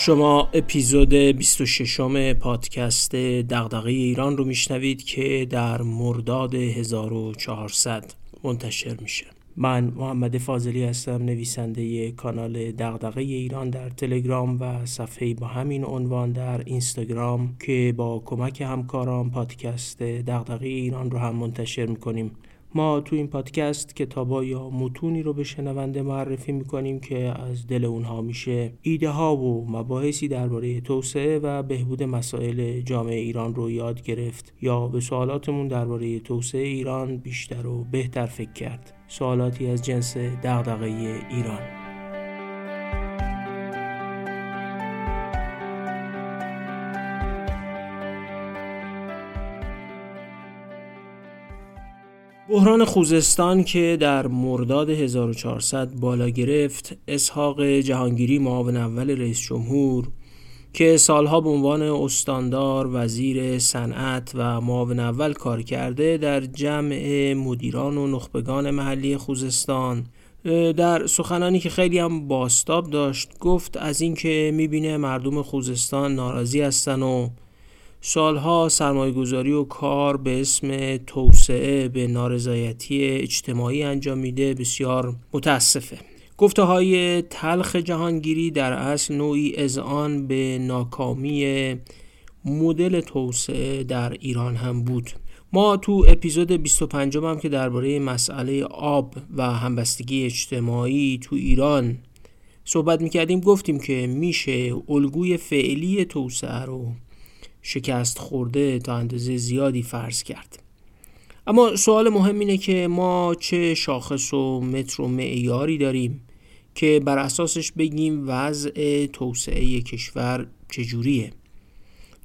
شما اپیزود 26 پادکست دغدغه ایران رو میشنوید که در مرداد 1400 منتشر میشه. من محمد فاضلی هستم نویسنده کانال دغدغه ایران در تلگرام و صفحه با همین عنوان در اینستاگرام که با کمک همکاران پادکست دغدغه ایران رو هم منتشر می‌کنیم. ما تو این پادکست کتابا یا متونی رو به شنونده معرفی می‌کنیم که از دل اونها میشه. ایده ها و مباحثی درباره توسعه و بهبود مسائل جامعه ایران رو یاد گرفت یا به سوالاتمون درباره توسعه ایران بیشتر و بهتر فکر کرد. سوالاتی از جنس دغدغه ایران. بحران خوزستان که در مرداد 1400 بالا گرفت اسحاق جهانگیری معاون اول رئیس جمهور که سالها به عنوان استاندار وزیر صنعت و معاون اول کار کرده در جمع مدیران و نخبگان محلی خوزستان. در سخنانی که خیلی هم باستاب داشت گفت از اینکه می‌بینه مردم خوزستان ناراضی هستن و سالها سرمایه گذاری و کار به اسم توسعه به نارضایتی اجتماعی انجام میده بسیار متاسفه. گفته های تلخ جهانگیری در اصل نوعی آن به ناکامی مدل توسعه در ایران هم بود. ما تو اپیزود 25 هم که درباره مسئله آب و همبستگی اجتماعی تو ایران صحبت می‌کردیم گفتیم که میشه الگوی فعلی توسعه رو شکست خورده تا اندازه زیادی فرض کرد. اما سوال مهم اینه که ما چه شاخص و متر و معیاری داریم که بر اساسش بگیم وضع توسعه کشور چجوریه.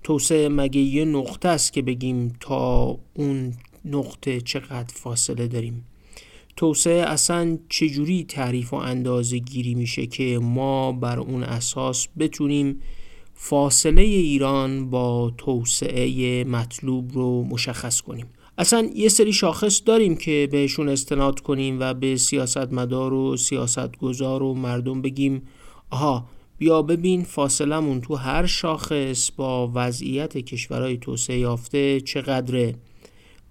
توسعه مگه یه نقطه است که بگیم تا اون نقطه چقدر فاصله داریم؟ توسعه اصلا چجوری تعریف و اندازه گیری میشه که ما بر اون اساس بتونیم فاصله ایران با توسعه مطلوب رو مشخص کنیم. اصلا یه سری شاخص داریم که بهشون استناد کنیم و به سیاستمدار و سیاستگزار و مردم بگیم آها بیا ببین فاصلمون تو هر شاخص با وضعیت کشورهای توسعه یافته چقدره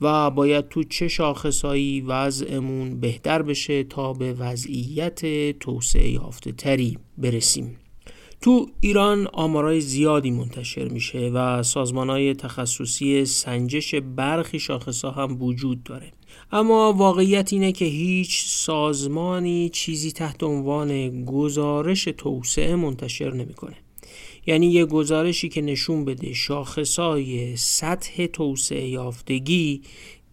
و باید تو چه شاخصهایی وضعمون بهتر بشه تا به وضعیت توسعه یافته تری برسیم. تو ایران آمارای زیادی منتشر میشه و سازمان های تخصصی سنجش برخی شاخص هم وجود داره اما واقعیت اینه که هیچ سازمانی چیزی تحت عنوان گزارش توسعه منتشر نمی‌کنه. یعنی یه گزارشی که نشون بده شاخصای سطح توسعه یافتگی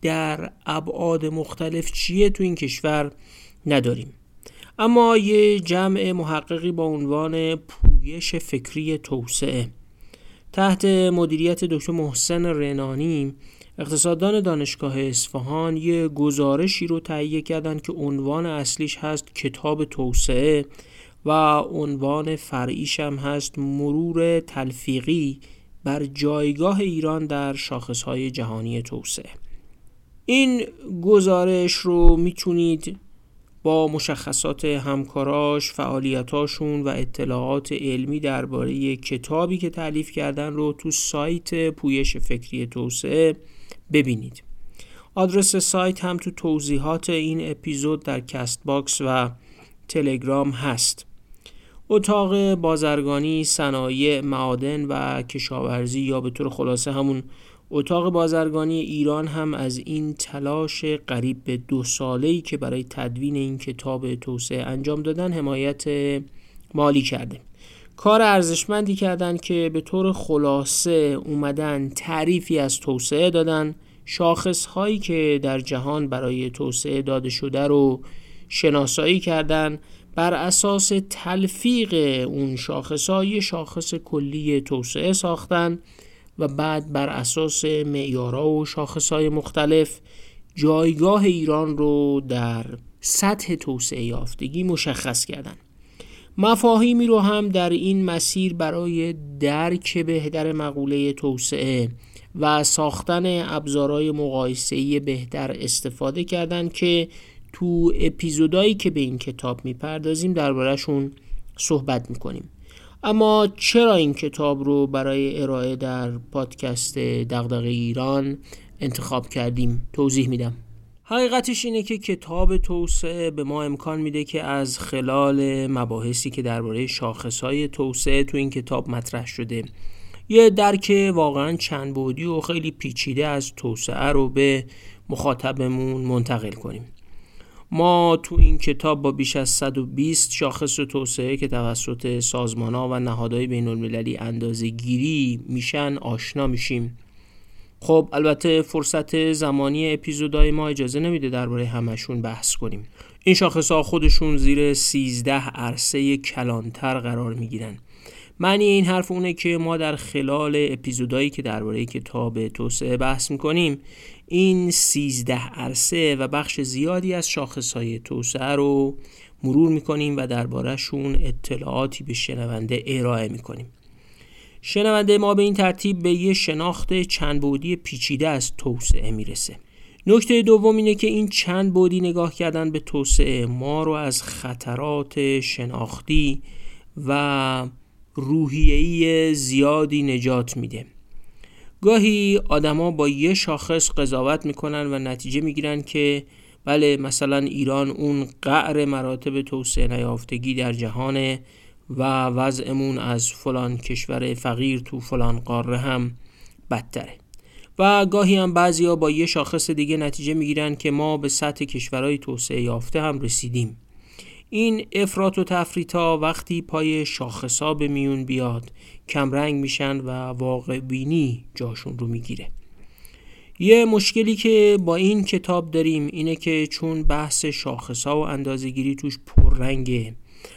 در ابعاد مختلف چیه تو این کشور نداریم اما یه جمع محققی با عنوان پویش فکری توسعه. تحت مدیریت دکتر محسن رنانی اقتصاددان دانشگاه اصفهان یه گزارشی رو تهیه کردن که عنوان اصلیش هست کتاب توسعه و عنوان فرعیش هم هست مرور تلفیقی بر جایگاه ایران در شاخصهای جهانی توسعه. این گزارش رو می‌تونید با مشخصات همکاراش، فعالیتاشون و اطلاعات علمی درباره کتابی که تألیف کردن رو تو سایت پویش فکری توسعه ببینید. آدرس سایت هم تو توضیحات این اپیزود در CastBox و تلگرام هست. اتاق بازرگانی، صنایع، معادن و کشاورزی یا به طور خلاصه همون اتاق بازرگانی ایران هم از این تلاش قریب به دو ساله‌ای که برای تدوین این کتاب توسعه انجام دادن حمایت مالی کرده. کار ارزشمندی کردن که به طور خلاصه اومدن تعریفی از توسعه دادن. شاخص هایی که در جهان برای توسعه داده شده رو شناسایی کردن. بر اساس تلفیق اون شاخص های شاخص کلی توسعه ساختن. و بعد بر اساس معیارها و شاخصهای مختلف جایگاه ایران رو در سطح توسعه یافتگی مشخص کردن مفاهیمی رو هم در این مسیر برای درک بهتر مقوله توسعه و ساختن ابزارهای مقایسه‌ای بهتر استفاده کردن که تو اپیزودایی که به این کتاب می‌پردازیم دربارهشون صحبت می‌کنیم. اما چرا این کتاب رو برای ارائه در پادکست دغدغه ایران انتخاب کردیم؟ توضیح میدم. حقیقتش اینه که کتاب توسعه به ما امکان میده که از خلال مباحثی که درباره شاخصهای توسعه تو این کتاب مطرح شده. یه درک واقعا چند بودی و خیلی پیچیده از توسعه رو به مخاطبمون منتقل کنیم. ما تو این کتاب با بیش از 120 شاخص توسعه که توسط سازمان ها و نهادهای بین المللی اندازه گیری میشن آشنا میشیم. خب البته فرصت زمانی اپیزودهای ما اجازه نمیده درباره همشون بحث کنیم. این شاخص ها خودشون زیر 13 عرصه کلانتر قرار می‌گیرن. معنی این حرف اونه که ما در خلال اپیزودهایی که درباره کتاب توسعه بحث می‌کنیم این 13 عرصه و بخش زیادی از شاخصهای توسعه رو مرور می‌کنیم و دربارهشون اطلاعاتی به شنونده ارائه می‌کنیم. شنونده ما به این ترتیب به یه شناخت چند بودی پیچیده از توسعه می‌رسه. نکته دوم اینه که این چند بودی نگاه کردن به توسعه ما رو از خطرات شناختی و روحیه‌ای زیادی نجات میده. گاهی آدما با یه شاخص قضاوت می‌کنن و نتیجه می‌گیرن که بله مثلا ایران اون قعر مراتب توسعه نیافتگی در جهانه و وضعمون از فلان کشور فقیر تو فلان قاره هم بدتره. و گاهی هم بعضیا با یه شاخص دیگه نتیجه می‌گیرن که ما به سطح کشورهای توسعه یافته هم رسیدیم. این افراط و تفریطا وقتی پای شاخصا به میون بیاد کمرنگ میشن و واقع بینی جاشون رو می‌گیره. یه مشکلی که با این کتاب داریم اینه که چون بحث شاخصا و اندازگیری توش پررنگه.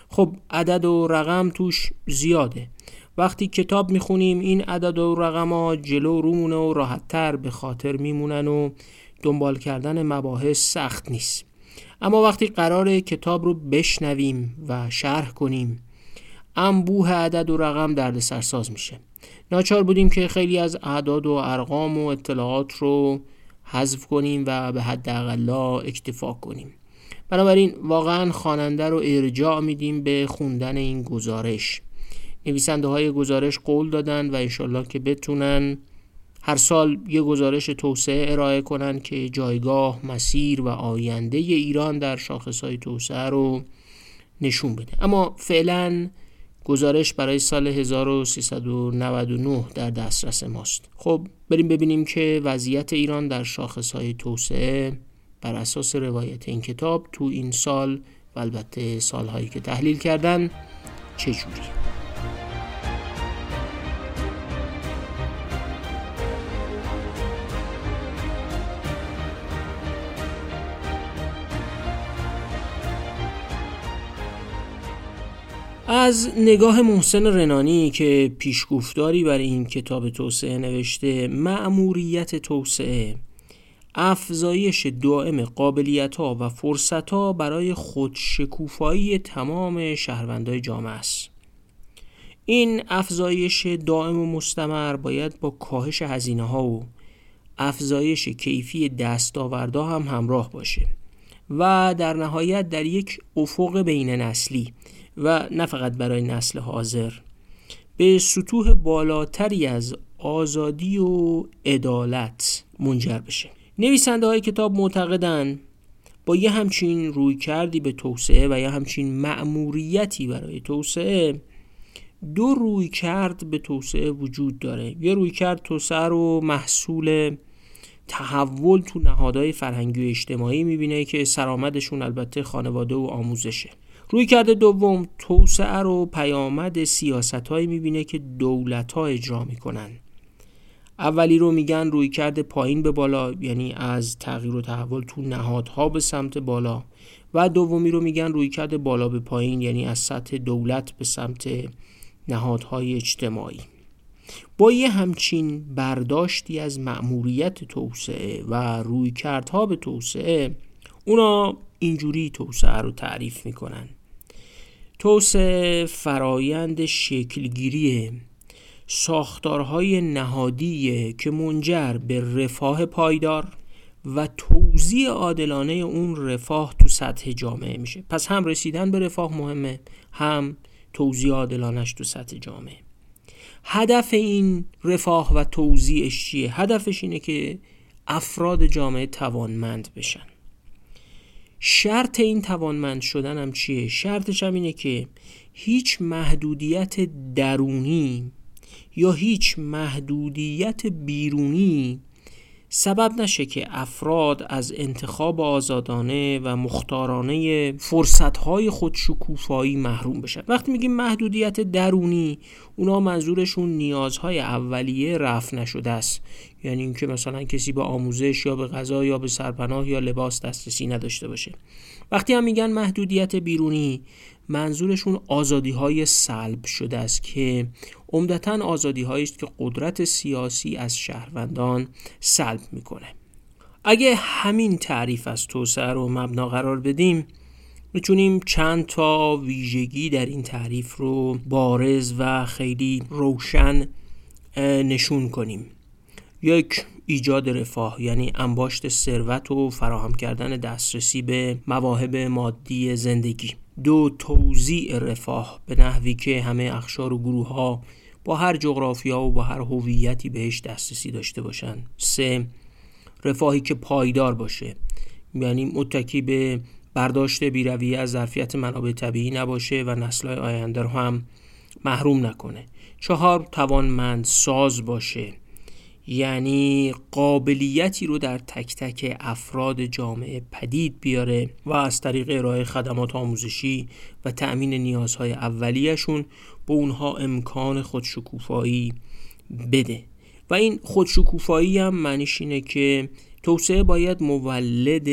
خب عدد و رقم توش زیاده. وقتی کتاب می‌خونیم این عدد و رقم ها جلو رومونه و راحتتر به خاطر میمونن و دنبال کردن مباحث سخت نیست. اما وقتی قرار کتاب رو بشنویم و شرح کنیم انبوه عدد و رقم درد سرساز میشه. ناچار بودیم که خیلی از اعداد و ارقام و اطلاعات رو حذف کنیم و به حد اقلا اکتفا کنیم. بنابراین واقعا خواننده رو ارجاع میدیم به خوندن این گزارش. نویسنده های گزارش قول دادن و انشالله که بتونن هر سال یه گزارش توسعه ارائه کنن که جایگاه، مسیر و آینده ایران در های توسعه رو نشون بده. اما فعلا گزارش برای سال 1399 در دسترس ماست. خب بریم ببینیم که وضعیت ایران در های توسعه بر اساس روایت این کتاب تو این سال و البته سالهایی که تحلیل کردن چجوری از نگاه محسن رنانی که پیشگفتاری برای این کتاب توسعه نوشته معموریت توسعه افزایش دائم قابلیت ها و فرصت ها برای خودشکوفایی تمام شهروندهای جامعه است. این افزایش دائم و مستمر باید با کاهش هزینه ها و افزایش کیفی دستاوردها هم همراه باشه و در نهایت در یک افق بین نسلی و نه فقط برای نسل حاضر به سطوح بالاتری از آزادی و عدالت منجر بشه. نویسنده های کتاب معتقدن با یه همچین روی کردی به توسعه و یه همچین مأموریتی برای توسعه دو روی کرد به توسعه وجود داره. یه روی کرد توسعه رو محصول تحول تو نهادهای فرهنگی و اجتماعی می‌بینه که سرآمدشون البته خانواده و آموزشه. روی کرده دوم توسعه رو پیامد سیاست هایی می‌بینه که دولت ها اجرا می‌کنن. اولی رو میگن روی کرده پایین به بالا یعنی از تغییر و تحول تو نهادها به سمت بالا. و دومی رو میگن روی کرده بالا به پایین یعنی از سطح دولت به سمت نهادهای اجتماعی. با یه همچین برداشتی از مأموریت توسعه و روی کردها به توسعه اونا اینجوری توسعه رو تعریف می‌کنن. توسعه فرایند شکلگیری ساختارهای نهادی که منجر به رفاه پایدار و توزیع عادلانه اون رفاه تو سطح جامعه میشه. پس هم رسیدن به رفاه مهمه هم توزیع عادلانش تو سطح جامعه. هدف این رفاه و توزیعش چیه؟ هدفش اینه که افراد جامعه توانمند بشن. شرط این توانمند شدن هم چیه؟ شرطش هم اینه که هیچ محدودیت درونی یا هیچ محدودیت بیرونی سبب نشه که افراد از انتخاب آزادانه و مختارانه فرصتهای خودشکوفایی محروم بشن وقتی میگیم محدودیت درونی اونا منظورشون نیازهای اولیه رفع نشده است یعنی اینکه مثلا کسی به آموزش یا به غذا یا به سرپناه یا لباس دسترسی نداشته باشه. وقتی هم میگن محدودیت بیرونی منظورشون آزادی های سلب شده است که عمدتا آزادی است که قدرت سیاسی از شهروندان سلب می‌کنه. اگه همین تعریف از توسعه رو مبنا قرار بدیم می‌تونیم چند تا ویژگی در این تعریف رو بارز و خیلی روشن نشون کنیم. یک ایجاد رفاه یعنی انباشت ثروت و فراهم کردن دسترسی به مواهب مادی زندگی. دو توزیع رفاه به نحوی که همه اخشار و گروه ها با هر جغرافیا و با هر هویتی بهش دسترسی داشته باشن. سه رفاهی که پایدار باشه یعنی متکی به برداشت بیرویه از ظرفیت منابع طبیعی نباشه و نسلهای آینده رو هم محروم نکنه. چهار توانمند ساز باشه. یعنی قابلیتی رو در تک تک افراد جامعه پدید بیاره و از طریق ارائه خدمات آموزشی و تأمین نیازهای اولیهشون به اونها امکان خودشکوفایی بده. و این خودشکوفایی هم معنیش اینه که توسعه باید مولد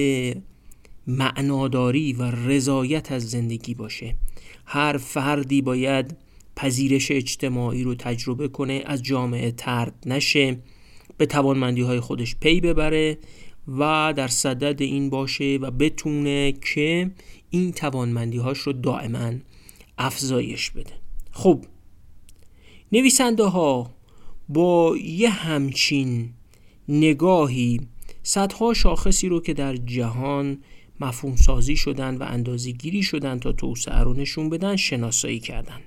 معناداری و رضایت از زندگی باشه. هر فردی باید پذیرش اجتماعی رو تجربه کنه از جامعه ترد نشه. به توانمندی های خودش پی ببره و در صدد این باشه و بتونه که این توانمندی هاش رو دائما افزایش بده. خب نویسنده ها با یه همچین نگاهی صدها شاخصی رو که در جهان مفهوم سازی شدن و اندازه گیری شدن تا توسعه رو نشون بدن شناسایی کردن.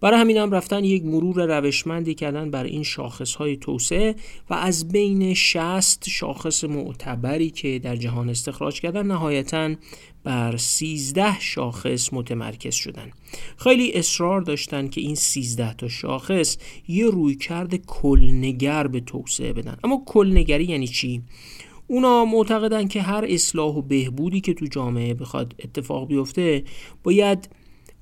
برای همین هم رفتن یک مرور روشمندی کردن بر این شاخص های توسعه و از بین 60 شاخص معتبری که در جهان استخراج کردن نهایتا بر 13 شاخص متمرکز شدن. خیلی اصرار داشتن که این 13 تا شاخص یه رویکرد کلنگر به توسعه بدن. اما کلنگری یعنی چی؟ اونا معتقدن که هر اصلاح و بهبودی که تو جامعه بخواد اتفاق بیفته باید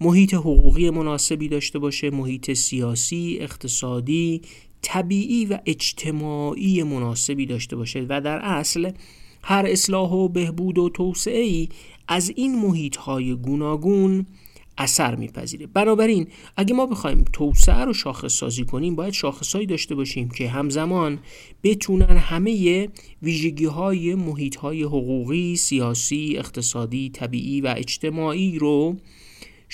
محیط حقوقی مناسبی داشته باشه محیط سیاسی، اقتصادی، طبیعی و اجتماعی مناسبی داشته باشه و در اصل هر اصلاح و بهبود و توسعه ای از این محیط های گوناگون اثر میپذیره. بنابراین اگه ما بخوایم توسعه رو شاخص سازی کنیم باید شاخصهایی داشته باشیم که همزمان بتونن همه ویژگی های محیط های حقوقی، سیاسی، اقتصادی، طبیعی و اجتماعی رو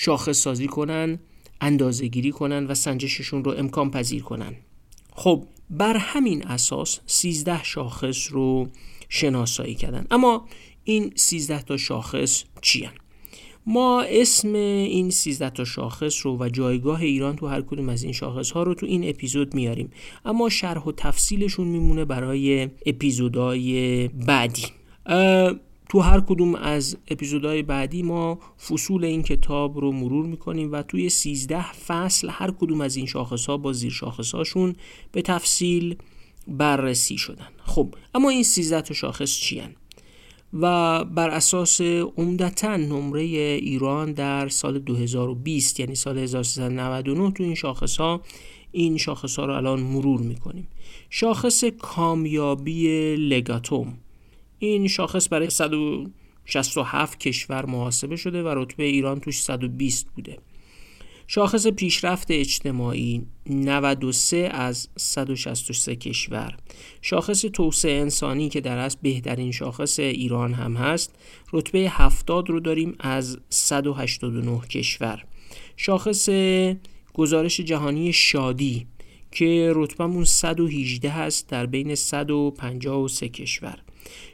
شاخص سازی کنن اندازه گیری کنن و سنجششون رو امکان پذیر کنن. خب بر همین اساس 13 شاخص رو شناسایی کردن. اما این 13 تا شاخص چی ما اسم این 13 تا شاخص رو و جایگاه ایران تو هر کدوم از این شاخص ها رو تو این اپیزود میاریم. اما شرح و تفصیلشون میمونه برای اپیزودهای بعدی. تو هر کدوم از اپیزودهای بعدی ما فصول این کتاب رو مرور می‌کنیم و توی 13 فصل هر کدوم از این شاخص ها با زیر شاخص هاشون به تفصیل بررسی شدن. خب اما این 13 تا شاخص چی و بر اساس عمدتا نمره ایران در سال 2020 یعنی سال 1399 تو این شاخص ها این شاخص ها رو الان مرور می‌کنیم. شاخص کامیابی لگاتوم. این شاخص برای 167 کشور محاسبه شده و رتبه ایران توش 120 بوده. شاخص پیشرفت اجتماعی 93 از 163 کشور. شاخص توسعه انسانی که در اصل بهترین شاخص ایران هم هست رتبه 70 رو داریم از 189 کشور. شاخص گزارش جهانی شادی که رتبهمون 118 هست در بین 153 کشور.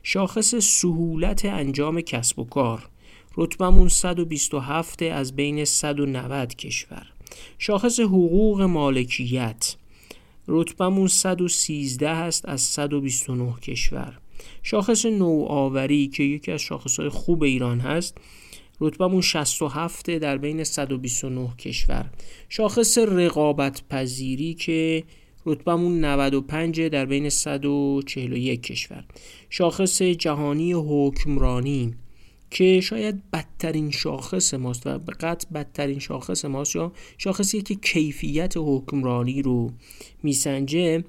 شاخص سهولت انجام کسب و کار. رتبمون 127 از بین 190 کشور. شاخص حقوق مالکیت. رتبمون 113 است از 129 کشور. شاخص نوآوری که یکی از شاخصهای خوب ایران هست رتبمون 67 در بین 129 کشور. شاخص رقابت پذیری که رتبمون 95 در بین 141 کشور. شاخص جهانی حکمرانی که شاید بدترین شاخص ماست و به قطع بدترین شاخص ماست یا شاخصی که کیفیت حکمرانی رو میسنجه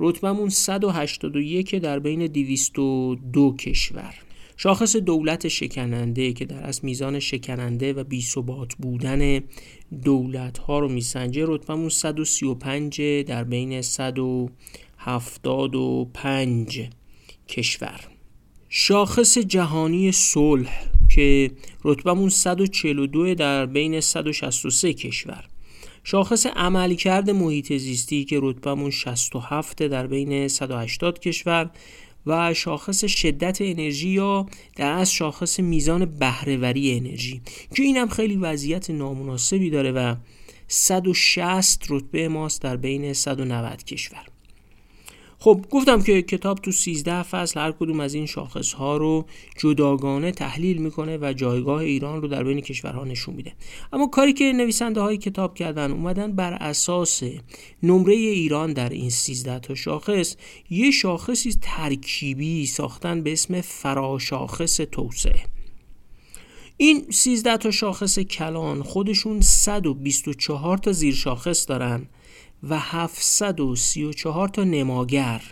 رتبمون 181 در بین 202 کشور. شاخص دولت شکننده که در از میزان شکننده و بی ثبات بودن دولت ها رو میسنجه رتبمون 135 در بین 175 کشور. شاخص جهانی صلح که رتبمون 142 در بین 163 کشور. شاخص عملکرد محیط زیستی که رتبمون 67 در بین 180 کشور. و شاخص شدت انرژی یا در از شاخص میزان بهرهوری انرژی. که این هم خیلی وضعیت نامناسبی داره و 160 رتبه ماست در بین 190 کشور. خب گفتم که کتاب تو 13 فصل هر کدوم از این شاخص ها رو جداگانه تحلیل می‌کنه و جایگاه ایران رو در بین کشورها نشون میده. اما کاری که نویسنده های کتاب کردن اومدن بر اساس نمره ایران در این 13 تا شاخص یه شاخصی ترکیبی ساختن به اسم فراشاخص توسعه. این 13 تا شاخص کلان خودشون 124 تا زیر شاخص دارن. و 734 تا نماگر.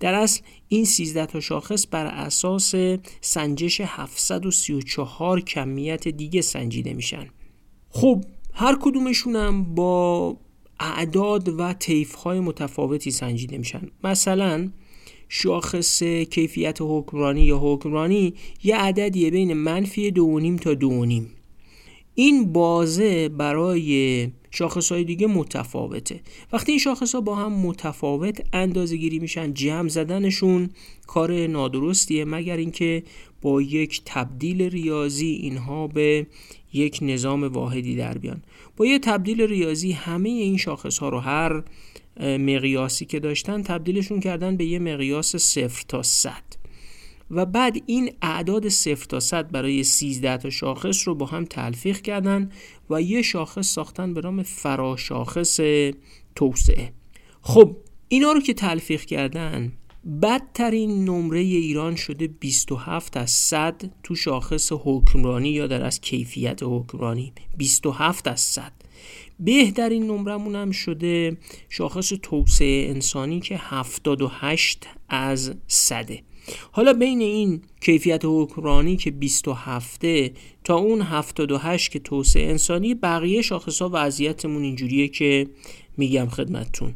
در اصل این 13 تا شاخص بر اساس سنجش 734 کمیت دیگه سنجیده میشن. خب هر کدومشون هم با اعداد و های متفاوتی سنجیده میشن. مثلا شاخص کیفیت حکمرانی یا حکمرانی یه عددیه بین منفی دو تا دو این بازه برای شاخص های دیگه متفاوته. وقتی این شاخص ها با هم متفاوت اندازه گیری میشن جمع زدنشون کار نادرستیه مگر اینکه با یک تبدیل ریاضی اینها به یک نظام واحدی در بیان. با یه تبدیل ریاضی همه این شاخص ها رو هر مقیاسی که داشتن تبدیلشون کردن به یه مقیاس صفر تا صد. و بعد این اعداد صفر تا صد برای 13 تا شاخص رو با هم تلفیق کردن و یه شاخص ساختن به نام فراشاخص توسعه. خب اینا رو که تلفیق کردن بدترین نمره ایران شده 27 از 100 تو شاخص حکمرانی یا در از کیفیت حکمرانی. 27 از 100 بهترین نمرمون هم شده شاخص توسعه انسانی که 78 از 100 حالا بین این کیفیت حکمرانی که 27 تا اون 78 که توسعه انسانی بقیه شاخص ها وضعیتمون اینجوریه که میگم خدمتتون.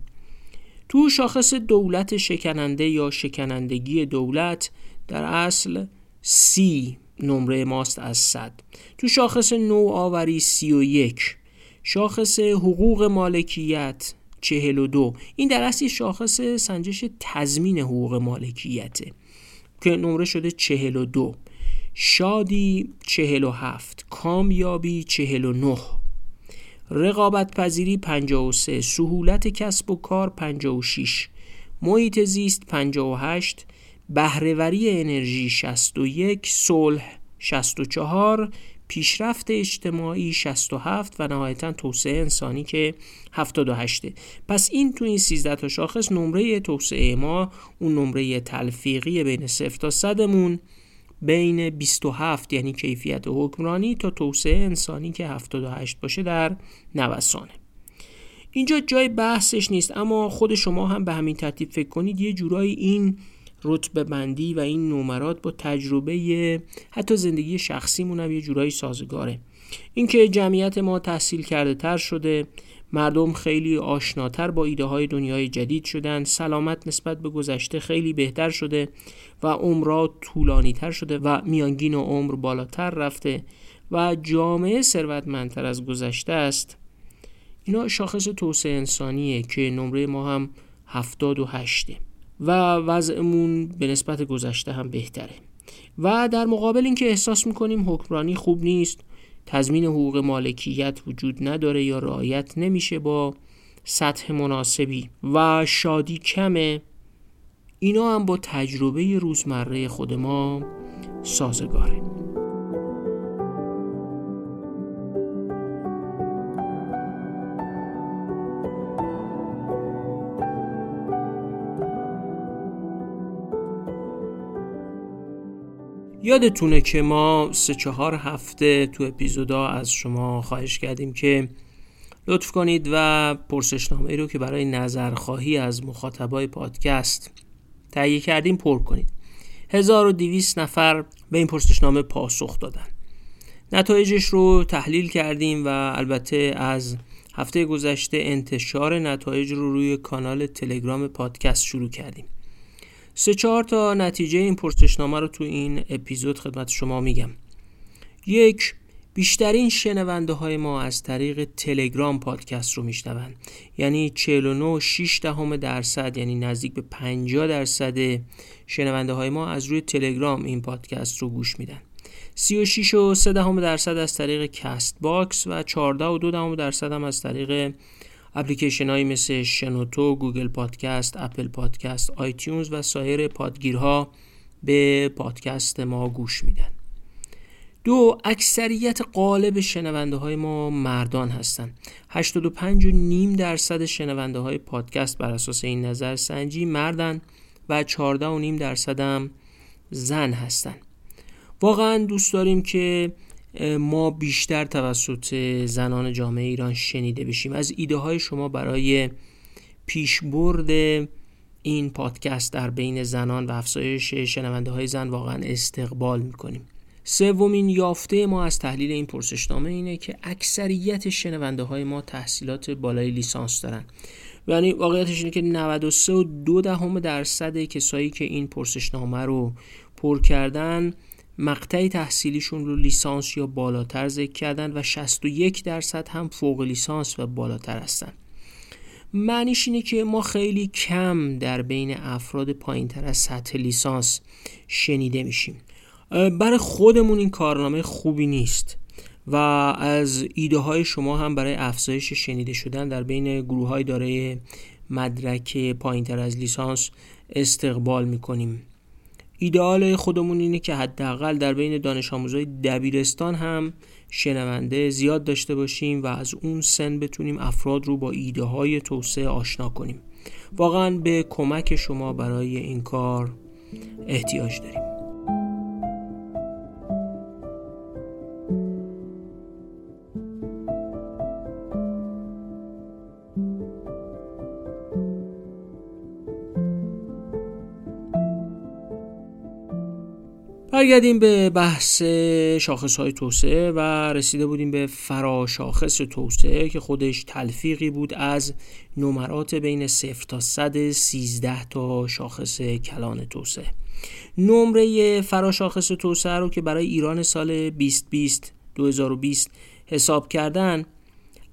تو شاخص دولت شکننده یا شکنندگی دولت در اصل سی نمره ماست از 100 تو شاخص نوآوری 31 شاخص حقوق مالکیت 42 این در اصل شاخص سنجش تضمین حقوق مالکیته. که نمره شده 42 شادی 47 کامیابی 49 رقابت پذیری 53 سهولت کسب و کار 56 محیط زیست 58 بهرهوری انرژی 61 صلح 64 پیشرفت اجتماعی 67 و نهایتا توسعه انسانی که 78 پس این تو این 13 تا شاخص نمره توسعه ما اون نمره تلفیقی بین 0 تا 100 مون بین 27 یعنی کیفیت حکمرانی تا توسعه انسانی که 78 باشه در نوسانه. اینجا جای بحثش نیست اما خود شما هم به همین ترتیب فکر کنید یه جورایی این رتبه بندی و این نمرات با تجربه حتی زندگی شخصیمون هم یه جورایی سازگاره. اینکه جمعیت ما تحصیل کرده تر شده مردم خیلی آشناتر با ایده های دنیای جدید شدن سلامت نسبت به گذشته خیلی بهتر شده و عمرها طولانی تر شده و میانگین و عمر بالاتر رفته و جامعه ثروتمندتر از گذشته است. اینا شاخص توسعه انسانیه که نمره ما هم هفتاد و هشته. و وضعمون به نسبت گذشته هم بهتره. و در مقابل اینکه احساس می‌کنیم حکمرانی خوب نیست تضمین حقوق مالکیت وجود نداره یا رعایت نمیشه با سطح مناسبی و شادی کمه اینا هم با تجربه روزمره خود ما سازگاره. یادتونه که ما سه چهار هفته تو اپیزودا از شما خواهش کردیم که لطف کنید و پرسشنامه رو که برای نظرخواهی از مخاطبای پادکست تهیه کردیم پر کنید. 1200 نفر به این پرسشنامه پاسخ دادن. نتایجش رو تحلیل کردیم و البته از هفته گذشته انتشار نتایج رو روی کانال تلگرام پادکست شروع کردیم. سه چهار تا نتیجه این پرسشنامه رو تو این اپیزود خدمت شما میگم. یک بیشترین شنونده های ما از طریق تلگرام پادکست رو میشنون. یعنی 49 6 دهم درصد یعنی نزدیک به 50 درصد شنونده های ما از روی تلگرام این پادکست رو گوش میدن. 36 و 3 دهم درصد از طریق Castbox و 14 و 2 دهم درصد هم از طریق اپلیکیشن هایی مثل شنوتو، Google Podcast، Apple Podcast، iTunes و سایر پادگیرها به پادکست ما گوش میدن. دو اکثریت غالب شنونده های ما مردان هستند 85 و نیم درصد شنونده های پادکست بر اساس این نظر سنجی مردن و 14 و نیم درصد هم زن هستند واقعا دوست داریم که ما بیشتر توسط زنان جامعه ایران شنیده بشیم. از ایده های شما برای پیشبرد این پادکست در بین زنان و افزایش شنونده های زن واقعا استقبال می‌کنیم. سومین یافته ما از تحلیل این پرسشنامه اینه که اکثریت شنونده های ما تحصیلات بالای لیسانس دارن. یعنی واقعیتش اینه که 93 و دو دهم درصد کسایی که این پرسشنامه رو پر کردن مقطع تحصیلیشون رو لیسانس یا بالاتر ذکر کردن و 61 درصد هم فوق لیسانس و بالاتر هستن. معنیش اینه که ما خیلی کم در بین افراد پایین تر از سطح لیسانس شنیده میشیم. برای خودمون این کارنامه خوبی نیست و از ایده های شما هم برای افزایش شنیده شدن در بین گروه های دارای مدرک پایین تر از لیسانس استقبال می‌کنیم. ایدئال خودمون اینه که حداقل در بین دانش آموزای دبیرستان هم شنونده زیاد داشته باشیم و از اون سن بتونیم افراد رو با ایده های توسعه آشنا کنیم. واقعا به کمک شما برای این کار احتیاج داریم. برگردیم به بحث شاخص های توسعه و رسیده بودیم به فراشاخص توسعه که خودش تلفیقی بود از نمرات بین 0 تا 113 تا شاخص کلان توسعه. نمره فراشاخص توسعه رو که برای ایران سال 2020 2020 حساب کردن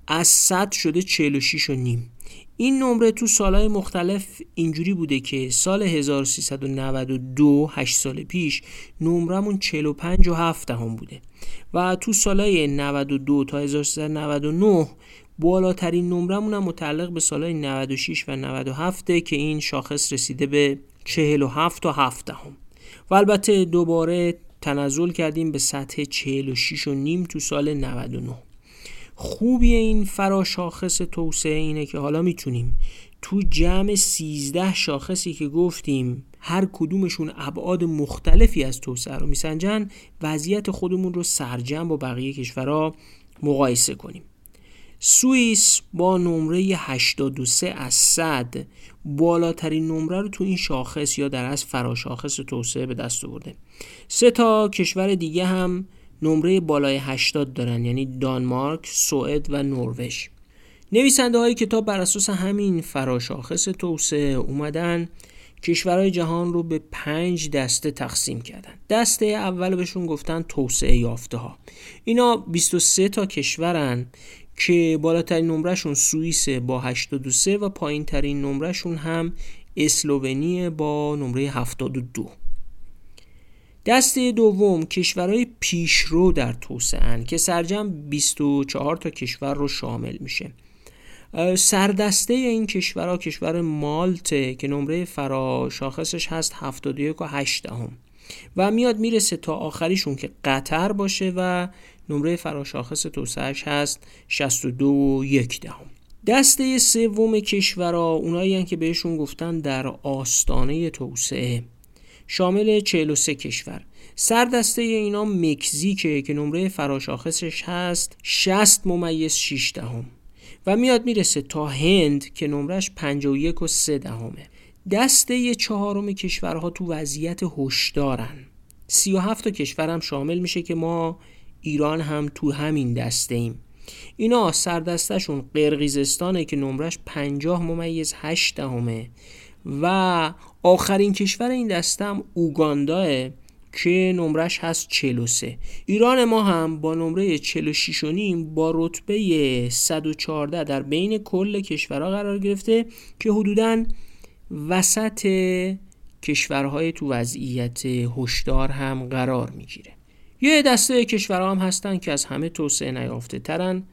از 100 شده 46 و نیم. این نمره تو سالهای مختلف اینجوری بوده که سال 1392 8 سال پیش نمرمون 45 و 7 هم بوده. و تو سالهای 92 تا 1399 بالاترین نمرمون هم متعلق به سالهای 96 و 97 که این شاخص رسیده به 47 تا 7 هم و البته دوباره تنزل کردیم به سطح 46 و نیم تو سال 99 خوبی این فراشاخص توسعه اینه که حالا می‌تونیم تو جمع 13 شاخصی که گفتیم هر کدومشون ابعاد مختلفی از توسعه رو میسنجن وضعیت خودمون رو سرجم با بقیه کشورها مقایسه کنیم. سوئیس با نمره 83 از 100 بالاترین نمره رو تو این شاخص یا در از فراشاخص توسعه به دست آورده. سه تا کشور دیگه هم نمره بالای 80 دارن یعنی دانمارک، سوئد و نروژ. نویسنده های کتاب بر اساس همین فراشاخص توسعه اومدن کشورهای جهان رو به پنج دسته تقسیم کردن. دسته اول بهشون گفتن توسعه یافته ها اینا 23 تا کشورن که بالاترین نمرهشون سوئیس با 83 و پایین ترین نمرهشون هم اسلوونی با نمره 72 دسته دوم کشورهای پیشرو در توسعه که سرجم 24 تا کشور رو شامل میشه. سردسته این کشورها کشور مالته که نمره فرا شاخصش هست 71 و 8 دهم. و میاد می‌رسه تا آخریشون که قطر باشه و نمره فراشاخص توسعهش هست 62 و 1 دهم. دسته سوم کشورها اونایی که بهشون گفتن در آستانه توسعه. شامل 43 کشور. سردسته اینا مکزیکه که نمره فراشاخصش هست 60 ممیز 6 دهم. و میاد می‌رسه تا هند که نمرش 51 و 3 دهمه. دسته چهارم کشورها تو وضعیت هشدارن. 37 تا کشورم شامل میشه که ما ایران هم تو همین دسته ایم. اینا سردستشون قرقیزستانه که نمرش 50 ممیز 8 دهمه. و آخرین کشور این دسته هم اوگانداه که نمرش هست 43 ایران ما هم با نمره 46 و نیم با رتبه 114 در بین کل کشورها قرار گرفته که حدوداً وسط کشورهای تو وضعیت هشدار هم قرار می‌گیره. یه دسته کشورها هم هستن که از همه توسعه نیافته ترن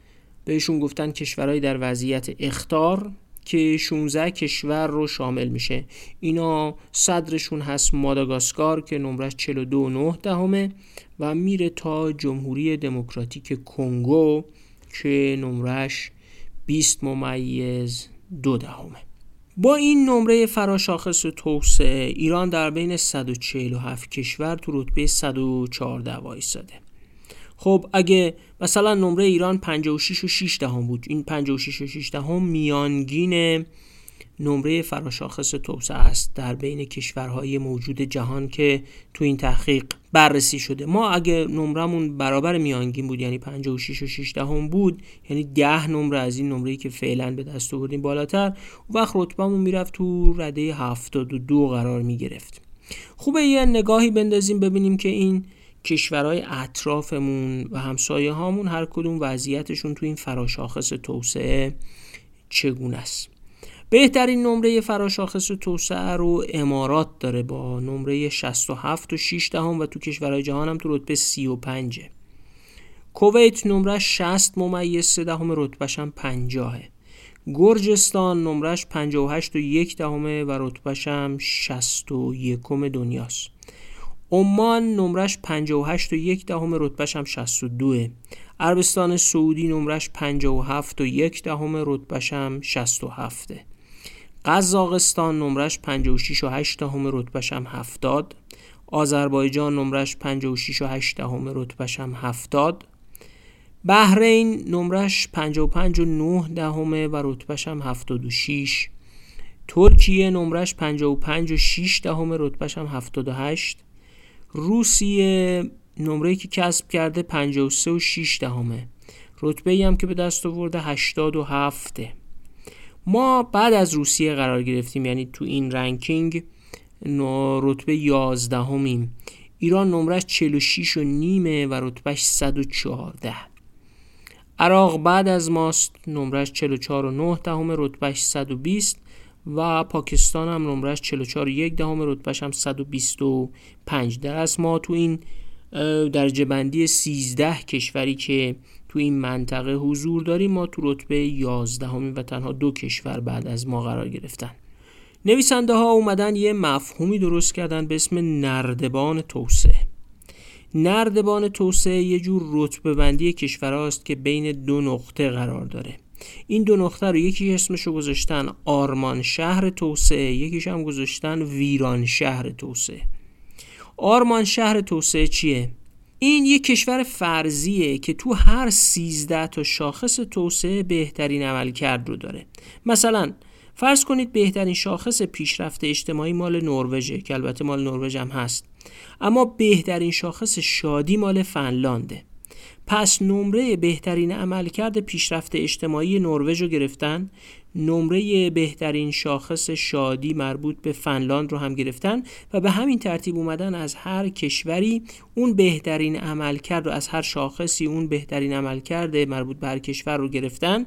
بهشون گفتن کشورهای در وضعیت اختار. که 16 کشور رو شامل میشه. اینا صدرشون هست ماداگاسکار که نمرش 42 دهمه و میره تا جمهوری دموکراتیک کنگو که نمرش 20 ممیز دو دهمه با این نمره فراشاخص توسعه ایران در بین 147 کشور تو رتبه 114 وایساده. خب اگه مثلا نمره ایران 56 و 6 دهم بود این 56 و 6 دهم میانگین نمره فراشاخص توسعه است در بین کشورهای موجود جهان که تو این تحقیق بررسی شده. ما اگه نمرمون برابر میانگین بود یعنی 56 و 6 دهم بود یعنی 10 نمره از این نمره‌ای که فعلا به دست آوردیم بالاتر وقت رتبهمون می‌رفت تو رده 72 قرار می‌گرفت. خوبه یه نگاهی بندازیم ببینیم که این کشورهای اطرافمون و همسایه هامون هر کدوم وضعیتشون تو این فراشاخص توسعه چگونه است. بهترین نمره فراشاخص توسعه رو امارات داره با نمره 67 و 6 دهم و تو کشورهای جهان هم تو رتبه 35 کویت نمره 60 ممیز 3 دهم رتبهش هم 50 گرجستان نمرش 58 و 1 دهمه و رتبهش هم 61 دنیاست. عمان نمرش 58 و 1 دهم رتبهش هم 62 عربستان سعودی نمرش 57 و 1 دهم رتبهش هم 67 قزاقستان نمرش 56 و 8 دهم رتبهش هم 70 آذربایجان نمرش 56 و 8 دهم رتبهش هم 70 بحرین نمرش 55 و 9 دهمه و رتبهش هم 76 ترکیه نمرش 55 و 6 دهم رتبهش هم 78 روسیه نمره که کسب کرده 53 و 6 دهمه. رتبه ای هم که به دست آورده 87 ما بعد از روسیه قرار گرفتیم یعنی تو این رنکینگ رتبه 11 همیم ایران نمرش 46 و نیمه و رتبهش 114 عراق بعد از ماست نمرش 44 و 9 دهم رتبهش 120 و پاکستان هم نمرش 44 و 1 دهم رتبهش هم 125 در از ما تو این درجه بندی 13 کشوری که تو این منطقه حضور داریم ما تو رتبه 11 همین و تنها دو کشور بعد از ما قرار گرفتن. نویسنده ها اومدن یه مفهومی درست کردن به اسم نردبان توسعه. نردبان توسعه یه جور رتبه بندی کشورهاست که بین دو نقطه قرار داره. این دو نقطه رو یکی اسمشو گذاشتن آرمان شهر توسعه یکیش هم گذاشتن ویران شهر توسعه. آرمان شهر توسعه چیه؟ این یک کشور فرضیه که تو هر 13 تا شاخص توسعه بهترین عملکرد رو داره. مثلا فرض کنید بهترین شاخص پیشرفت اجتماعی مال نروژه که البته مال نروژ هم هست. اما بهترین شاخص شادی مال فنلانده پس نمره بهترین عملکرد پیشرفت اجتماعی نروژ رو گرفتن. نمره بهترین شاخص شادی مربوط به فنلاند رو هم گرفتن و به همین ترتیب اومدن از هر کشوری. اون بهترین عملکرد رو از هر شاخصی اون بهترین عملکرد مربوط به هر کشور رو گرفتن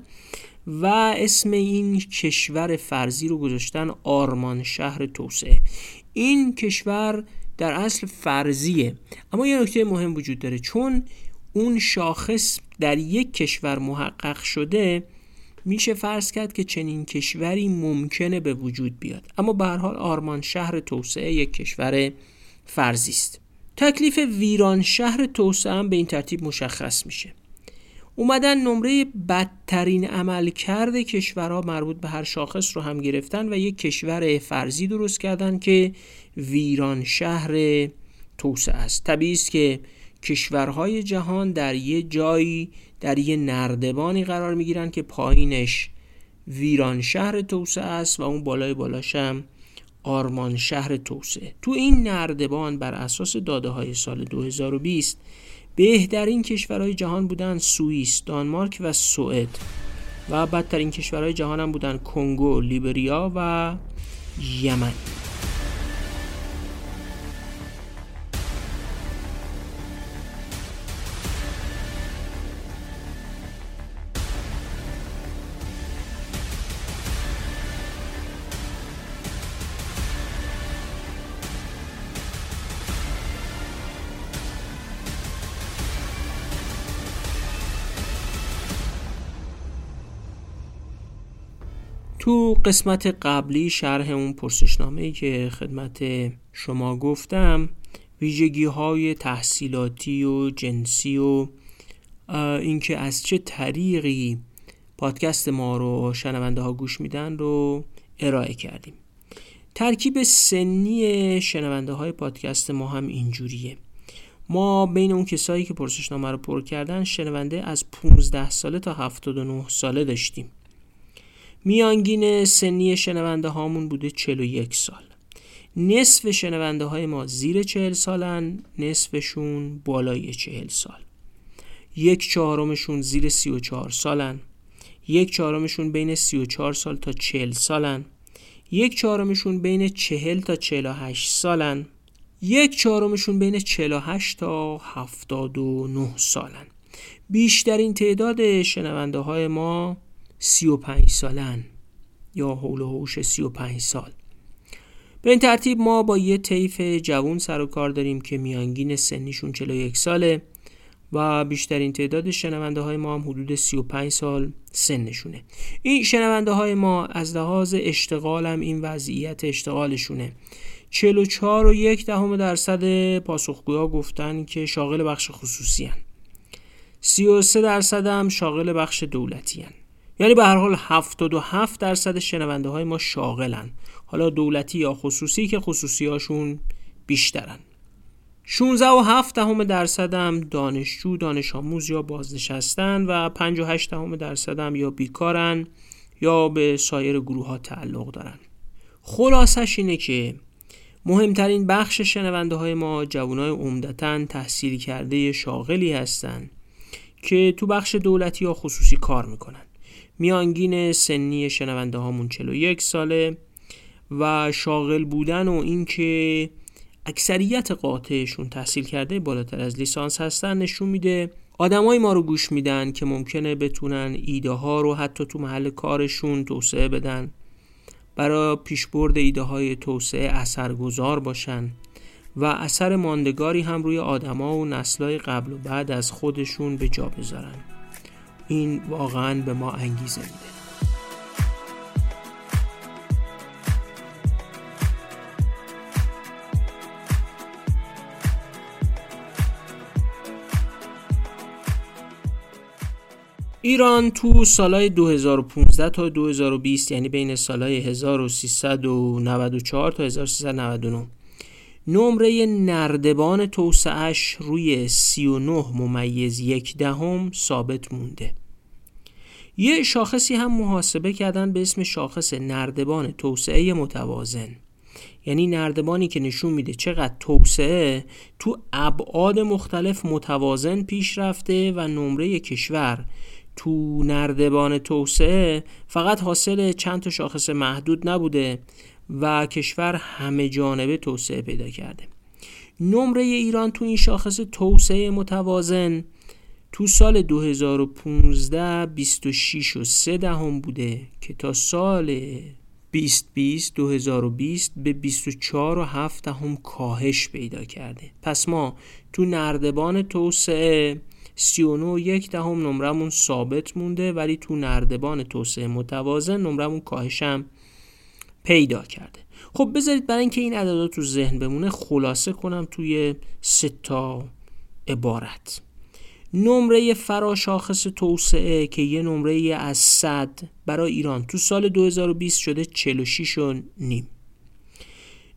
و اسم این کشور فرضی رو گذاشتن آرمان شهر توسعه. این کشور در اصل فرضیه. اما یه نکته مهم وجود داره. چون اون شاخص در یک کشور محقق شده میشه فرض کرد که چنین کشوری ممکنه به وجود بیاد. اما به هر حال آرمان شهر توسعه یک کشور فرضی است. تکلیف ویران شهر توسعه هم به این ترتیب مشخص میشه. اومدن نمره بدترین عمل کرده کشورها مربوط به هر شاخص رو هم گرفتن و یک کشور فرضی درست کردن که ویران شهر توسعه است. طبیعی است که کشورهای جهان در یه جایی در یه نردبانی قرار می‌گیرن که پایینش ویران شهر توسعه است و اون بالای بالاشم آرمان شهر توسعه. تو این نردبان بر اساس داده های سال 2020 بهترین کشورهای جهان بودن سوئیس، دانمارک و سوئد و بدترین کشورهای جهان هم بودن کنگو، لیبریا و یمن. تو قسمت قبلی شرح اون پرسشنامه که خدمت شما گفتم ویژگی های تحصیلاتی و جنسی و اینکه از چه طریقی پادکست ما رو شنونده ها گوش میدن رو ارائه کردیم. ترکیب سنی شنونده های پادکست ما هم اینجوریه. ما بین اون کسایی که پرسشنامه رو پر کردن شنونده از 15 ساله تا 79 ساله داشتیم. میانگین سنی شنونده هامون بوده 41 سال. نصف شنونده های ما زیر 40 سالن نصفشون بالای 40 سال. یک چهارمشون زیر 34 سالن. یک چهارمشون بین 34 سال تا 40 سالن. یک چهارمشون بین 40 تا 48 سالن. یک چهارمشون بین 48 تا 79 سالن. بیشترین تعداد شنونده های ما سی و پنج سالن یا حول و حوش سی و پنج سال به این ترتیب ما با یه طیف جوون سر و کار داریم که میانگین سنیشون 41 ساله و بیشترین تعداد شنونده های ما هم حدود 35 سال سنشونه این شنونده های ما از لحاظ اشتغال هم این وضعیت اشتغالشونه 44 و یک دهم درصد پاسخگویا گفتن که شاغل بخش خصوصی هن. 33 درصد هم شاغل بخش دولتی هن. یعنی به هر حال 77 درصد شنونده های ما شاغلن. حالا دولتی یا خصوصی که خصوصی هاشون بیشترن. 16 و 7 دهم درصد هم دانشجو دانش آموز یا بازنشستن و 58 دهم درصد هم یا بیکارن یا به سایر گروه ها تعلق دارن. خلاصش اینه که مهمترین بخش شنونده های ما جوانای عمدتا تحصیل کرده شاغلی هستند که تو بخش دولتی یا خصوصی کار می‌کنن. میانگین سنی شنونده هامون 41 ساله و شاغل بودن و اینکه اکثریت قاطعشون تحصیل کرده بالاتر از لیسانس هستن نشون میده آدمای ما رو گوش میدن که ممکنه بتونن ایده ها رو حتی تو محل کارشون توسعه بدن. برای پیشبرد ایده های توسعه اثرگذار باشن و اثر ماندگاری هم روی آدما و نسلای قبل و بعد از خودشون به جا بذارن. این واقعا به ما انگیزه میده. ایران تو سالهای 2015 تا 2020 یعنی بین سالهای 1394 تا 1399 نمره نردبان توسعهش روی 39 ممیز یک دهم ثابت مونده. یه شاخصی هم محاسبه کردن به اسم شاخص نردبان توسعه متوازن. یعنی نردبانی که نشون میده چقدر توسعه تو ابعاد مختلف متوازن پیش رفته و نمره کشور تو نردبان توسعه فقط حاصل چند تا شاخص محدود نبوده و کشور همه جانبه توسعه پیدا کرده. نمره ایران تو این شاخص توسعه متوازن تو سال 2015 26 و 3 دهم بوده که تا سال 2020 2020 به 24 و 7 دهم کاهش پیدا کرده. پس ما تو نردبان توسعه 39 و یک دهم نمرمون ثابت مونده ولی تو نردبان توسعه متوازن نمرمون کاهشم پیدا کرده. خب بذارید برای اینکه این عددات تو ذهن بمونه خلاصه کنم توی سه تا عبارت. نمره فراشاخص توسعه که یه نمره از 100 برای ایران تو سال 2020 شده 46 و نیم.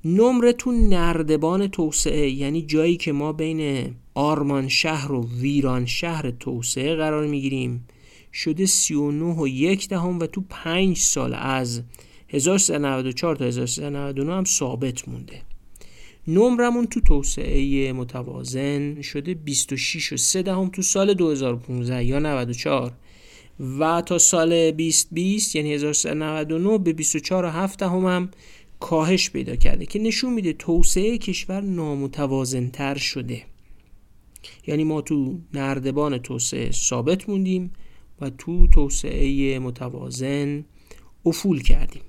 نمره تو نردبان توسعه یعنی جایی که ما بین آرمان شهر و ویران شهر توسعه قرار می‌گیریم شده 39 و یک دهم و تو 5 سال از 1394 تا 1399 هم ثابت مونده. نمرمون تو توسعه متوازن شده 26 و 3 دهم تو سال 2015 یا 94 و تا سال 2020 یعنی 1399 به 24 و 7 دهم هم کاهش پیدا کرده که نشون میده توسعه کشور نامتوازن تر شده. یعنی ما تو نردبان توسعه ثابت موندیم و تو توسعه متوازن افول کردیم.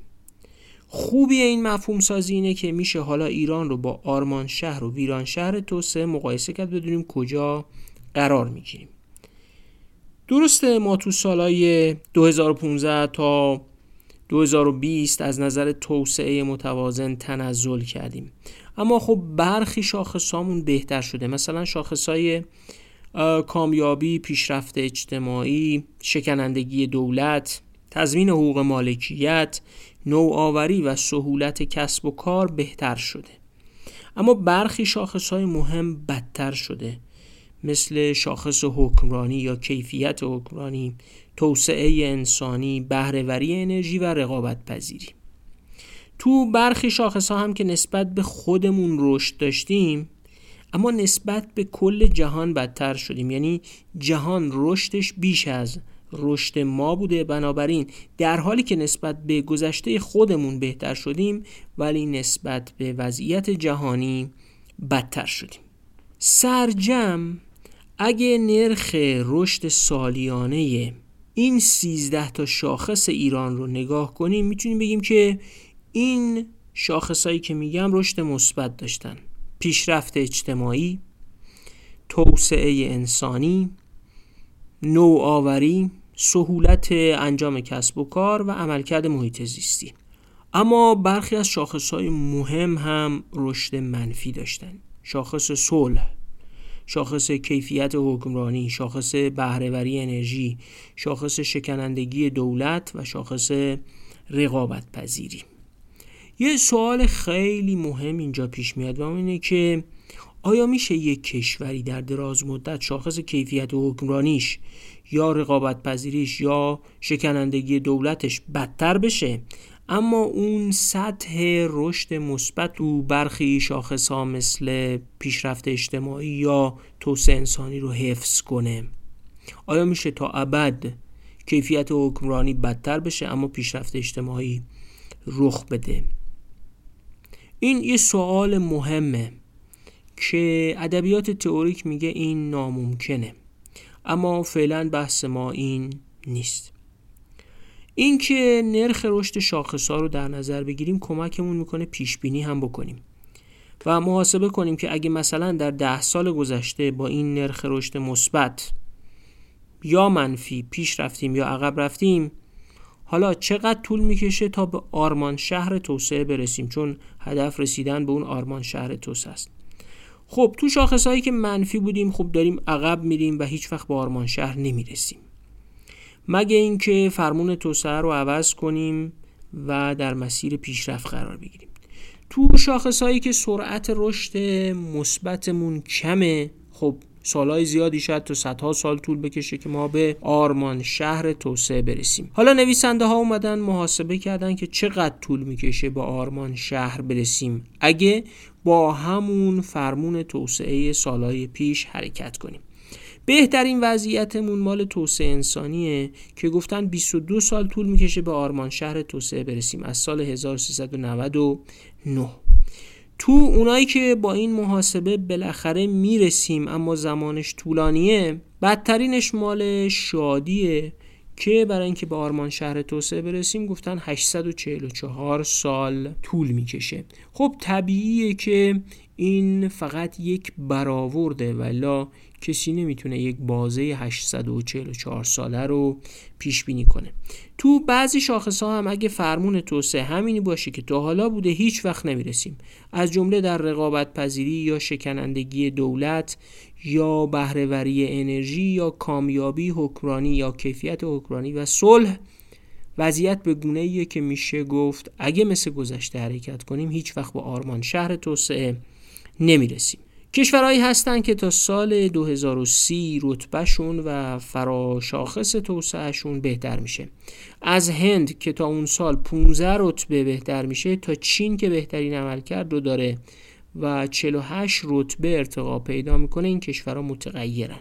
خوبی این مفهوم سازی اینه که میشه حالا ایران رو با آرمان شهر و ویران شهر توسعه مقایسه کرد بدونیم کجا قرار می‌گیریم. درسته ما تو سالهای 2015 تا 2020 از نظر توسعه متوازن تنزل کردیم. اما خب برخی شاخصامون بهتر شده. مثلا شاخصهای کامیابی پیشرفت اجتماعی شکنندگی دولت تضمین حقوق مالکیت نوآوری و سهولت کسب و کار بهتر شده. اما برخی شاخص های مهم بدتر شده. مثل شاخص حکمرانی یا کیفیت حکمرانی توسعه انسانی بهرهوری انرژی و رقابت پذیری تو برخی شاخص ها هم که نسبت به خودمون رشد داشتیم اما نسبت به کل جهان بدتر شدیم. یعنی جهان رشدش بیش از رشد ما بوده. بنابراین در حالی که نسبت به گذشته خودمون بهتر شدیم ولی نسبت به وضعیت جهانی بدتر شدیم. سرجم اگه نرخ رشد سالیانه این 13 تا شاخص ایران رو نگاه کنیم می‌تونیم بگیم که این شاخصایی که میگم رشد مثبت داشتن. پیشرفت اجتماعی توسعه انسانی نوآوری سهولت انجام کسب و کار و عملکرد محیط زیستی. اما برخی از های مهم هم رشد منفی داشتن. شاخص صلح شاخص کیفیت حکمرانی شاخص بهرهوری انرژی شاخص شکنندگی دولت و شاخص رقابت پذیری یه سوال خیلی مهم اینجا پیش میاد و اینه که آیا میشه یک کشوری در دراز مدت شاخص کیفیت حکمرانیش یا رقابت پذیریش یا شکنندگی دولتش بدتر بشه. اما اون سطح رشد مثبت تو برخی شاخص ها مثل پیشرفت اجتماعی یا توسعه انسانی رو حفظ کنه. آیا میشه تا ابد کیفیت حکمرانی بدتر بشه اما پیشرفت اجتماعی رخ بده؟ این یه سوال مهمه که ادبیات تئوریک میگه این ناممکنه. اما فعلا بحث ما این نیست. اینکه نرخ رشد شاخص ها رو در نظر بگیریم کمکمون می‌کنه پیش بینی هم بکنیم و محاسبه کنیم که اگه مثلا در ده سال گذشته با این نرخ رشد مثبت یا منفی پیش رفتیم یا عقب رفتیم حالا چقدر طول می‌کشه تا به آرمان شهر توسعه برسیم؟ چون هدف رسیدن به اون آرمان شهر توسعه است. خب تو شاخص هایی که منفی بودیم خب داریم عقب میریم و هیچ وقت به آرمان شهر نمی‌رسیم. مگه اینکه فرمون توسعه رو عوض کنیم و در مسیر پیشرفت قرار بگیریم. تو شاخص هایی که سرعت رشد مثبتمون کمه خب سالهای زیادی شاید تا صدها سال طول بکشه که ما به آرمان شهر توسعه برسیم. حالا نویسنده ها اومدن محاسبه کردن که چقدر طول می‌کشه با آرمان شهر برسیم. اگه با همون فرمون توسعه سالهای پیش حرکت کنیم. بهترین وضعیتمون مال توسعه انسانیه که گفتن 22 سال طول می‌کشه به آرمان شهر توسعه برسیم. از سال 1399 تو اونایی که با این محاسبه بالاخره می‌رسیم اما زمانش طولانیه بدترینش مال شادیه که برای اینکه به آرمان شهر توسعه برسیم گفتن 844 سال طول می‌کشه. خب طبیعیه که این فقط یک برآورده ولا کسی نمی‌تونه یک بازه 844 ساله رو پیش بینی کنه. تو بعضی شاخص ها هم اگه فرمون توسعه همینی باشه که تا حالا بوده هیچ وقت نمی‌رسیم. از جمله در رقابت پذیری یا شکنندگی دولت یا بهرهوری انرژی یا کامیابی حکمرانی یا کیفیت حکمرانی و صلح وضعیت به گونه ایه که میشه گفت اگه مثل گذشته حرکت کنیم هیچ وقت با آرمان شهر توسعه نمی‌رسیم. کشورهایی هستند که تا سال 2030 رتبهشون و فراشاخص توسعهشون بهتر میشه. از هند که تا اون سال 15 رتبه بهتر میشه تا چین که بهترین عملکرد رو داره و 48 رتبه ارتقا پیدا می‌کنه این کشورها متغیرن.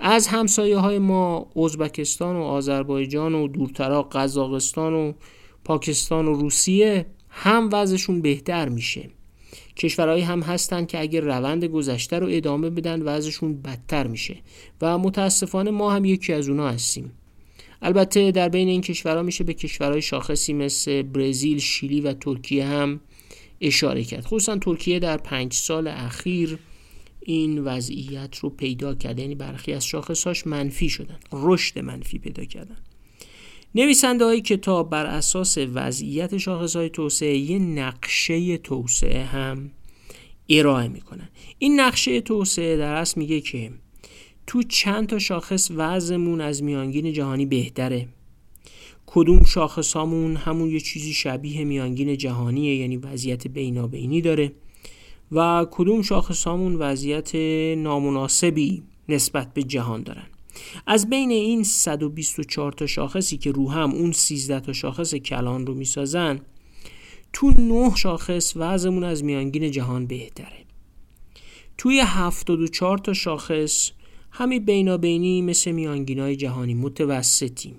از همسایه های ما ازبکستان و آذربایجان و دورترا قزاقستان و پاکستان و روسیه هم وضعشون بهتر میشه. کشورهایی هم هستن که اگر روند گذشته رو ادامه بدن وضعشون بدتر میشه و متاسفانه ما هم یکی از اونا هستیم. البته در بین این کشورها میشه به کشورهای شاخصی مثل برزیل، شیلی و ترکیه هم اشاره کرد. خصوصا ترکیه در پنج سال اخیر این وضعیت رو پیدا کرده یعنی برخی از شاخصهاش منفی شدن رشد منفی پیدا کردن. نویسنده های کتاب بر اساس وضعیت شاخص های توسعه یه نقشه توسعه هم ارائه می‌کنن. این نقشه توسعه در اصل میگه که تو چند تا شاخص وضعمون از میانگین جهانی بهتره. کدوم شاخص همون همون یه چیزی شبیه میانگین جهانیه یعنی وضعیت بینابینی داره و کدوم شاخص همون وضعیت نامناسبی نسبت به جهان دارن. از بین این 124 تا شاخصی که رو هم اون 13 تا شاخص کلان رو می‌سازن تو 9 شاخص وضعمون از میانگین جهان بهتره. توی 74 تا شاخص همین بینابینی مثل میانگین های جهانی متوسطیم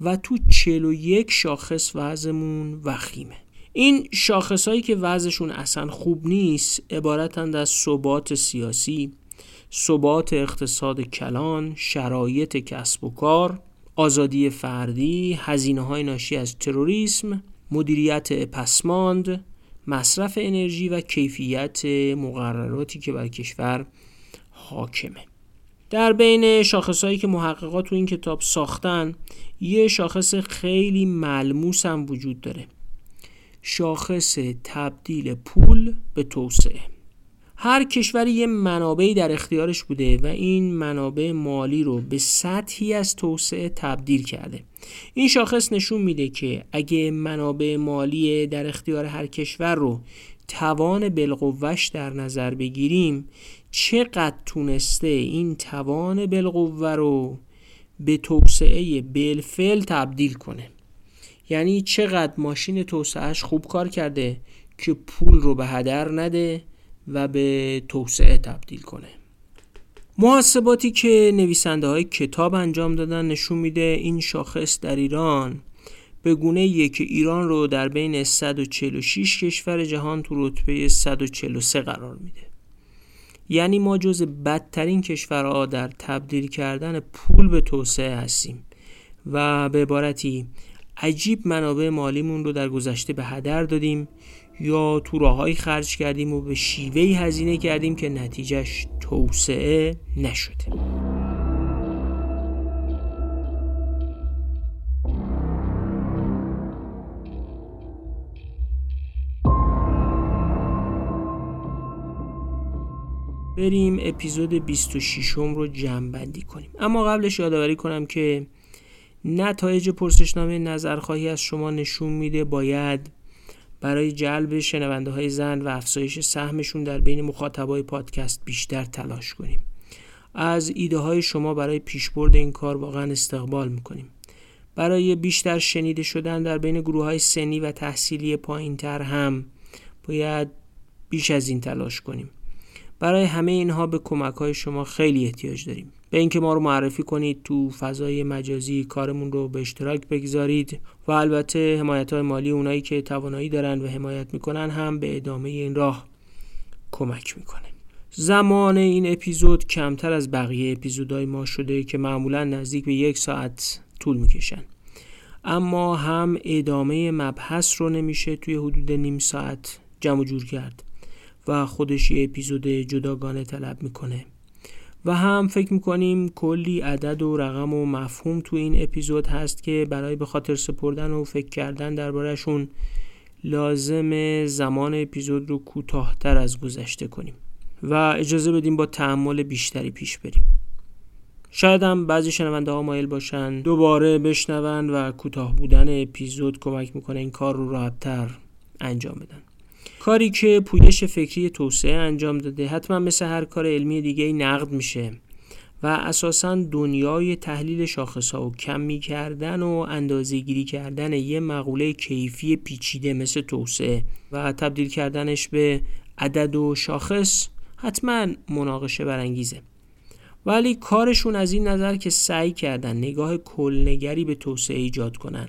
و تو 41 شاخص وضعمون وخیمه. این شاخص هایی که وضعشون اصلا خوب نیست عبارتند از ثبات سیاسی ثبات اقتصاد کلان شرایط کسب و کار آزادی فردی هزینه های ناشی از تروریسم مدیریت پسماند مصرف انرژی و کیفیت مقرراتی که بر کشور حاکمه. در بین شاخصهایی که محققات تو این کتاب ساختن یه شاخص خیلی ملموس هم وجود داره. شاخص تبدیل پول به توسعه. هر کشوری یه منابعی در اختیارش بوده و این منابع مالی رو به سطحی از توسعه تبدیل کرده. این شاخص نشون میده که اگه منابع مالی در اختیار هر کشور رو توان بالقوهش در نظر بگیریم چقدر تونسته این توان بالقوه رو به توسعه بالفعل تبدیل کنه؟ یعنی چقدر ماشین توسعهش خوب کار کرده که پول رو به هدر نده و به توسعه تبدیل کنه. محاسباتی که نویسنده های کتاب انجام دادن نشون میده این شاخص در ایران به گونه که ایران رو در بین 146 کشور جهان تو رتبه 143 قرار میده. یعنی ما جز بدترین کشورها در تبدیل کردن پول به توسعه هستیم و به عبارتی عجیب منابع مالیمون رو در گذشته به هدر دادیم یا تو راههایی خرج کردیم و به شیوهی هزینه کردیم که نتیجهش توسعه نشده. بریم اپیزود 26 رو جمع بندی کنیم. اما قبلش یادآوری کنم که نتایج پرسشنامه نظرخواهی از شما نشون میده. باید برای جلب شنونده های زن و افزایش سهمشون در بین مخاطبای پادکست بیشتر تلاش کنیم. از ایده های شما برای پیشبرد این کار واقعا استقبال می‌کنیم. برای بیشتر شنیده شدن در بین گروه های سنی و تحصیلی پایین تر هم باید بیش از این تلاش کنیم. برای همه اینها به کمک های شما خیلی احتیاج داریم. به اینکه ما رو معرفی کنید تو فضای مجازی کارمون رو به اشتراک بگذارید و البته حمایت های مالی اونایی که توانایی دارن و حمایت می‌کنن هم به ادامه این راه کمک می‌کنه. زمان این اپیزود کمتر از بقیه اپیزودهای ما شده که معمولا نزدیک به یک ساعت طول می‌کشن. اما هم ادامه مبحث رو نمیشه توی حدود نیم ساعت جمع جور کرد و خودش یه اپیزود جداگانه طلب می‌کنه. و هم فکر می‌کنیم کلی عدد و رقم و مفهوم تو این اپیزود هست که برای به خاطر سپردن و فکر کردن دربارهشون لازم زمان اپیزود رو کوتاهتر از گذشته کنیم و اجازه بدیم با تحمل بیشتری پیش بریم. شاید هم بعضی شنونده ها مایل باشن دوباره بشنون و کوتاه بودن اپیزود کمک می‌کنه این کار رو راحتتر انجام بدن. کاری که پویش فکری توسعه انجام داده حتما مثل هر کار علمی دیگه نقد میشه و اساسا دنیای تحلیل شاخص ها و کمی کردن و اندازه گیری کردن یه مقوله کیفی پیچیده مثل توسعه و تبدیل کردنش به عدد و شاخص حتما مناقشه برانگیزه. ولی کارشون از این نظر که سعی کردن نگاه کلنگری به توسعه ایجاد کنن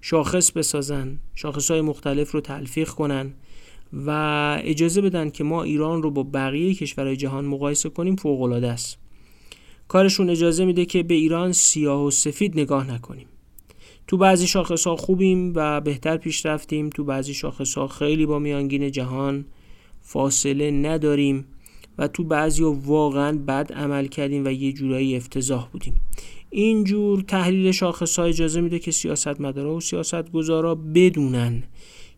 شاخص بسازن شاخص های مختلف رو تلفیق کنن و اجازه بدن که ما ایران رو با بقیه کشورهای جهان مقایسه کنیم فوق است. کارشون اجازه میده که به ایران سیاه و سفید نگاه نکنیم. تو بعضی شاخص ها خوبیم و بهتر پیش رفتیم تو بعضی شاخص ها خیلی با میانگین جهان فاصله نداریم و تو بعضی ها واقعا بد عمل کردیم و یه جورایی افتضاح بودیم. اینجور تحلیل شاخص ها اجازه میده که سیاست مدارا و سیاست گذارا بدونن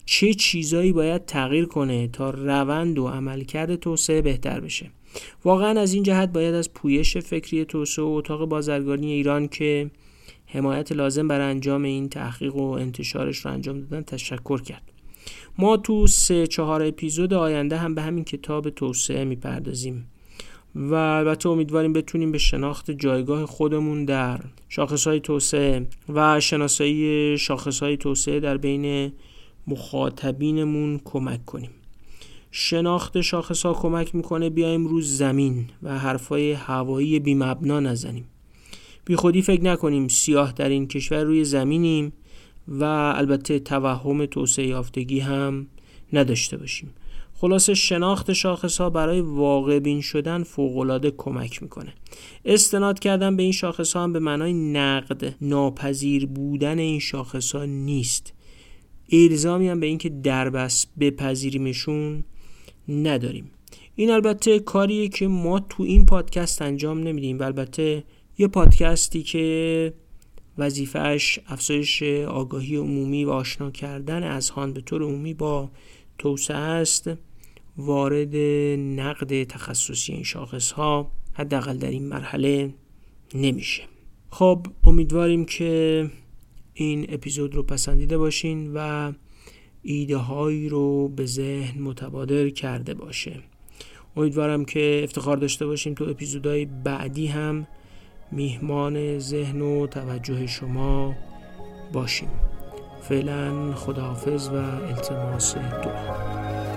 چه چیزایی باید تغییر کنه تا روند و عملکرد توسعه بهتر بشه. واقعا از این جهت باید از پویش فکری توسعه و اتاق بازرگانی ایران که حمایت لازم برای انجام این تحقیق و انتشارش رو انجام دادن تشکر کرد. ما تو سه چهار اپیزود آینده هم به همین کتاب توسعه می‌پردازیم و البته امیدواریم بتونیم به شناخت جایگاه خودمون در شاخصهای توسعه و شناسایی شاخصهای توسعه در بین مخاطبینمون کمک کنیم. شناخت شاخص ها کمک می‌کنه بیایم روز زمین و حرفای هوایی بی مبنا نزنیم. بی خودی فکر نکنیم سیاه در این کشور روی زمینیم و البته توهم توسعه یافتگی هم نداشته باشیم. خلاصه شناخت شاخص ها برای واقع بین شدن فوقالعاده کمک می‌کنه. استناد کردن به این شاخص ها هم به معنای نقد ناپذیر بودن این شاخص ها نیست. الزامی هم به اینکه دربست بپذیریمشون نداریم. این البته کاریه که ما تو این پادکست انجام نمیدیم و البته یه پادکستی که وظیفهش افزایش آگاهی عمومی و آشنا کردن اذهان به طور عمومی با توسعه است وارد نقد تخصصی این شاخص ها حداقل در این مرحله نمیشه. خب امیدواریم که این اپیزود رو پسندیده باشین و ایده هایی رو به ذهن متبادر کرده باشه. امیدوارم که افتخار داشته باشیم تو اپیزودهای بعدی هم میهمان ذهن و توجه شما باشیم. فعلا خداحافظ و التماس دعا.